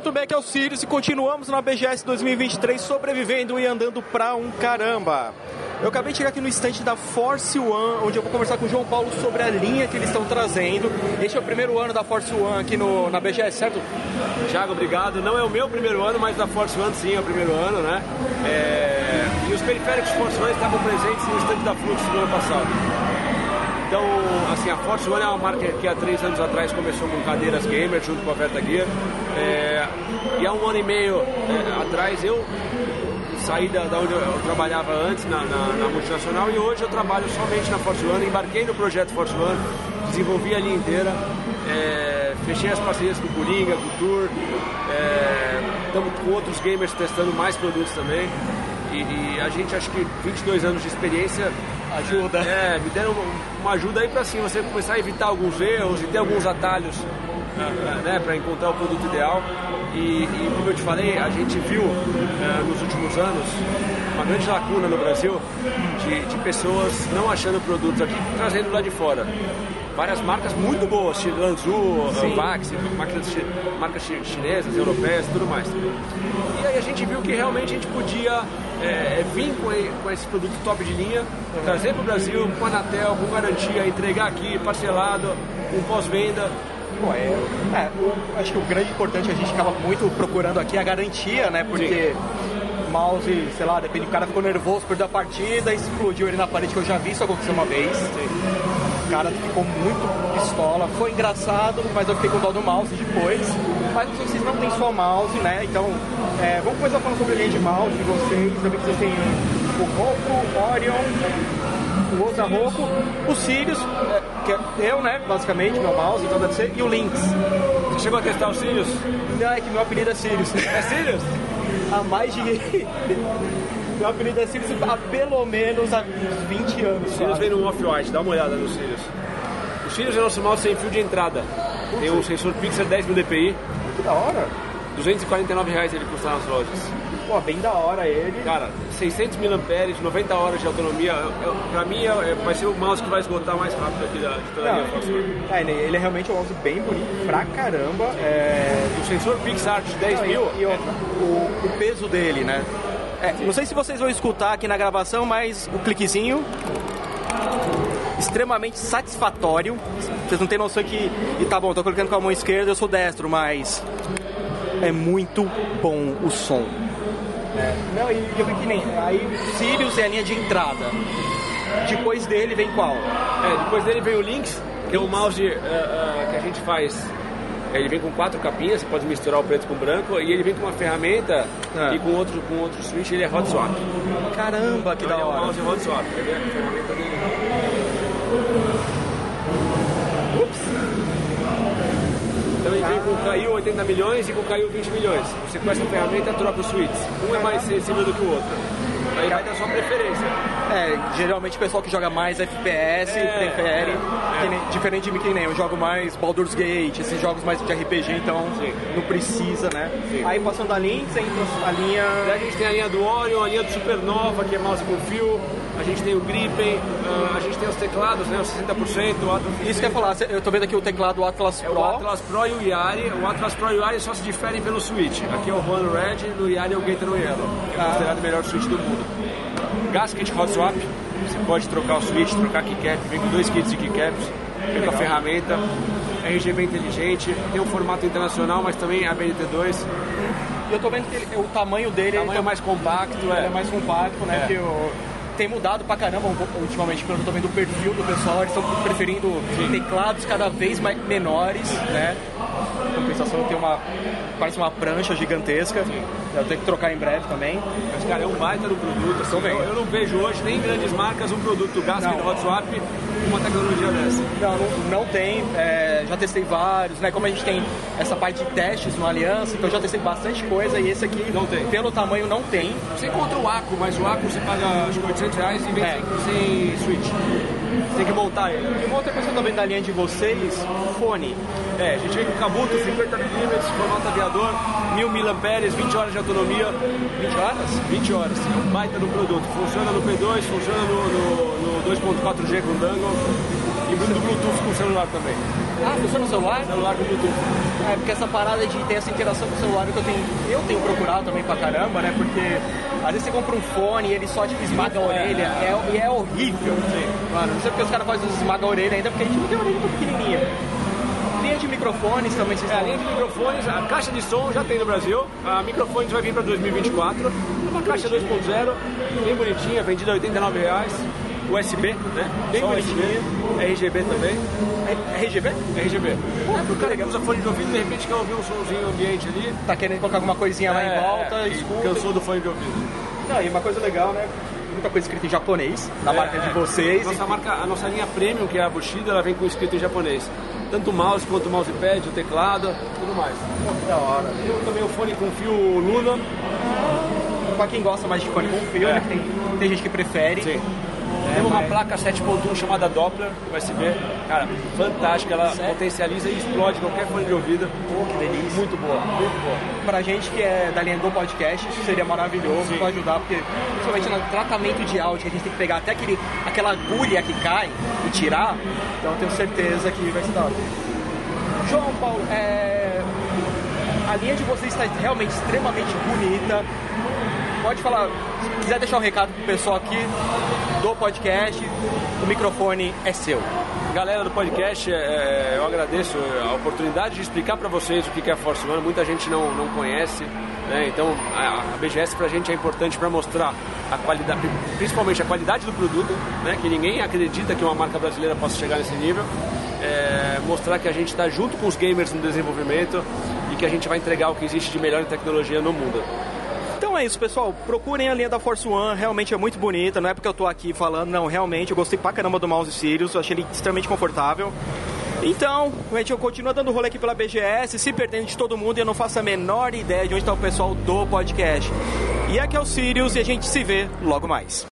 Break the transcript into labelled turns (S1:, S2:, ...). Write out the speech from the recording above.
S1: tudo bem? Aqui é o Sirius e continuamos na BGS 2023 sobrevivendo e andando pra um caramba. Eu acabei de chegar aqui no estande da Force One, onde eu vou conversar com o João Paulo sobre a linha que eles estão trazendo. Este é o primeiro ano da Force One aqui no, na BGS, certo?
S2: Thiago, obrigado. Não é o meu primeiro ano, mas da Force One sim é o primeiro ano, né? É... E os periféricos Force One estavam presentes no estande da Flux no ano passado. Então, assim, a Force One é uma marca que há três anos atrás começou com cadeiras gamer junto com a Verta Gear. É... E há um ano e meio é, atrás eu saí da, da, onde eu trabalhava antes, na, na, na, multinacional, e hoje eu trabalho somente na Force One, embarquei no projeto Force One, desenvolvi a linha inteira, é, fechei as parcerias com o Coringa, com o Tour, estamos é, com outros gamers testando mais produtos também, e, e, a gente acho que 22 anos de experiência
S1: ajuda.
S2: É, me deram uma, ajuda aí para assim, você começar a evitar alguns erros e ter alguns atalhos né, para encontrar o produto ideal. E, e, como eu te falei, a gente viu uh, nos últimos anos uma grande lacuna no Brasil de, de pessoas não achando produtos aqui, trazendo lá de fora várias marcas muito boas, Lanzu, Vax, marcas, marcas chinesas, europeias, tudo mais. E aí a gente viu que realmente a gente podia é, vir com, com esse produto top de linha, trazer para o Brasil com Anatel, com garantia, entregar aqui parcelado, com pós-venda
S1: Bom, é, é acho que o grande importante que a gente acaba muito procurando aqui é a garantia, né? Porque Sim. Mouse, sei lá, depende, o cara ficou nervoso, perdeu a partida, explodiu ele na parede, que eu já vi isso acontecer uma vez. O cara ficou muito pistola. Foi engraçado, mas eu fiquei com dó do mouse depois. Mas vocês não têm só mouse, né? Então, é, vamos começar falando sobre a linha de mouse de vocês. Também que vocês têm o Roku, Orion, o outro Roku, o Sirius, que é eu, né, basicamente, meu mouse, então deve ser, e o Lynx.
S2: Você chegou a testar o Sirius?
S1: Não, é que meu apelido é Sirius.
S2: É Sirius?
S1: há mais de... meu apelido é Sirius há pelo menos há 20 anos.
S2: O Sirius vem no off-white, dá uma olhada no Sirius. O Sirius é nosso mouse sem fio de entrada. Tem um sensor Pixel 10 mil dpi.
S1: Que da hora.
S2: 249 reais ele custa nas lojas.
S1: Pô, bem da hora ele.
S2: Cara, 600 mil amperes, 90 horas de autonomia. Eu, pra mim, é, vai ser o mouse que vai esgotar mais rápido aqui da, de toda Não, a
S1: minha é, ele, ele, é realmente um mouse bem bonito pra caramba. É...
S2: O sensor PixArt de 10 Não, mil.
S1: E, e outra, o, o peso dele, né? É, não sei se vocês vão escutar aqui na gravação, mas o cliquezinho extremamente satisfatório. Vocês não têm noção que. E tá bom, tô clicando com a mão esquerda, eu sou destro, mas é muito bom o som. É. Não, e eu vi que nem. Aí Sirius é a linha de entrada. Depois dele vem qual?
S2: É, depois dele vem o Lynx, que é o mouse uh, uh, que a gente faz. Ele vem com quatro capinhas, você pode misturar o preto com o branco, e ele vem com uma ferramenta é. e com outro, com outro switch, ele é hot swap.
S1: Caramba, que então, da hora.
S2: é um mouse hot swap, quer ver a ferramenta dele? Então ele vem com o caiu 80 milhões e com o caiu 20 milhões. Você com essa ferramenta troca os switches. Um é mais sensível do que o outro. Aí vai dar sua preferência.
S1: É, geralmente o pessoal que joga mais FPS é, prefere, é. Nem, diferente de mim que nem eu jogo mais Baldur's Gate, esses jogos mais de RPG, então Sim. não precisa, né? Sim. Aí passando a linha, entra a linha...
S2: Daí a gente tem a linha do Orion, a linha do Supernova, que é mouse com fio, a gente tem o Gripen, uh, a gente tem os teclados, né, os 60%. O Atlas...
S1: Isso quer falar, eu tô vendo aqui o teclado Atlas Pro. É
S2: o Atlas Pro e o Yari. O Atlas Pro e o Yari só se diferem pelo switch. Aqui é o One Red, no Yari é o Gator Yellow, que é considerado o melhor switch do mundo. Gasket Hot Swap, você pode trocar o switch, trocar keycap, vem com dois kits de keycaps, vem com a ferramenta. RGB inteligente, tem um formato internacional, mas também a BNT2.
S1: E eu tô vendo que ele, o tamanho dele...
S2: O tamanho é mais compacto,
S1: é. é mais compacto, né? É. Que o tem mudado pra caramba ultimamente, quando eu tô vendo o perfil do pessoal, eles estão preferindo teclados cada vez mais menores, né? Em compensação tem uma. parece uma prancha gigantesca. Sim. Eu tenho que trocar em breve também.
S2: Mas, cara, é um baita do produto. Assim, eu, eu, não vejo hoje nem em grandes marcas um produto do Gasket Hot Swap uma tecnologia dessa.
S1: Não, não, não tem. É, já testei vários, né? Como a gente tem essa parte de testes no Aliança, então já testei bastante coisa e esse aqui,
S2: não tem.
S1: pelo tamanho, não tem.
S2: Você encontra o Aco, mas o Aco você paga acho que 800 reais e vem é. sem, sem switch. Tem que montar ele.
S1: E uma outra coisa também da linha de vocês, fone.
S2: É, a gente vem com Kabuto, 50mm, formato aviador, 1000 mAh, 20 horas de autonomia.
S1: 20 horas?
S2: 20 horas. É um baita do produto. Funciona no P2, funciona no, no, no 2.4G com Dangle. E muito Bluetooth com o celular também.
S1: Ah, funciona no celular?
S2: Celular com Bluetooth.
S1: É, porque essa parada de ter essa interação com o celular que eu tenho, eu tenho procurado também pra caramba, né? Porque às vezes você compra um fone e ele só te esmaga a orelha, é, e é horrível. Mano, não sei porque os caras fazem esmaga a orelha ainda, porque a gente não tem orelha tão pequenininha. Linha de microfones também vocês
S2: É,
S1: estão...
S2: linha de microfones, a caixa de som já tem no Brasil. A microfones vai vir para 2024. É uma caixa 2.0, bem bonitinha, vendida a 89 reais. USB, né?
S1: Bem
S2: Só
S1: bonitinha.
S2: USB. RGB também.
S1: É RGB?
S2: RGB. É pro cara que usa fone de ouvido, de repente quer ouvir um somzinho ambiente ali.
S1: Tá querendo colocar alguma coisinha lá
S2: É,
S1: em volta,
S2: é,
S1: escuta.
S2: Cansou do fone de ouvido.
S1: Não, e uma coisa legal, né? Muita coisa escrita em japonês, na
S2: É,
S1: marca de
S2: é.
S1: vocês.
S2: Nossa marca, a nossa linha premium, que é a Bushido, ela vem com escrito em japonês. Tanto o mouse quanto o mousepad, o teclado, tudo mais.
S1: Da hora.
S2: Eu também o fone com fio Luna.
S1: Pra quem gosta mais de fone com fio,
S2: É.
S1: né? que Tem, tem gente que prefere.
S2: Sim. Temos uma placa 7.1 chamada Doppler USB. Cara, fantástica. Ela
S1: Sério?
S2: potencializa e explode qualquer fone de ouvido.
S1: Pô, que delícia.
S2: Muito boa, muito boa.
S1: Pra gente que é da linha do podcast, isso seria maravilhoso
S2: Sim.
S1: pra ajudar, porque principalmente no tratamento de áudio, que a gente tem que pegar até aquele, aquela agulha que cai e tirar, então eu tenho certeza que vai ser da hora. João Paulo, é, a linha de vocês está realmente extremamente bonita. Pode falar, se quiser deixar um recado pro pessoal aqui do podcast, o microfone é seu.
S2: Galera do podcast, é, eu agradeço a oportunidade de explicar para vocês o que é a Force One. Muita gente não, não conhece, né? então a, a BGS para a gente é importante para mostrar a qualidade, principalmente a qualidade do produto, né? que ninguém acredita que uma marca brasileira possa chegar nesse nível. É, mostrar que a gente está junto com os gamers no desenvolvimento e que a gente vai entregar o que existe de melhor em tecnologia no mundo.
S1: Então é isso, pessoal. Procurem a linha da Force One, realmente é muito bonita. Não é porque eu tô aqui falando, não, realmente eu gostei pra caramba do mouse Sirius, eu achei ele extremamente confortável. Então, a gente continua dando rolê aqui pela BGS, se perdendo de todo mundo e eu não faço a menor ideia de onde está o pessoal do podcast. E aqui é o Sirius e a gente se vê logo mais.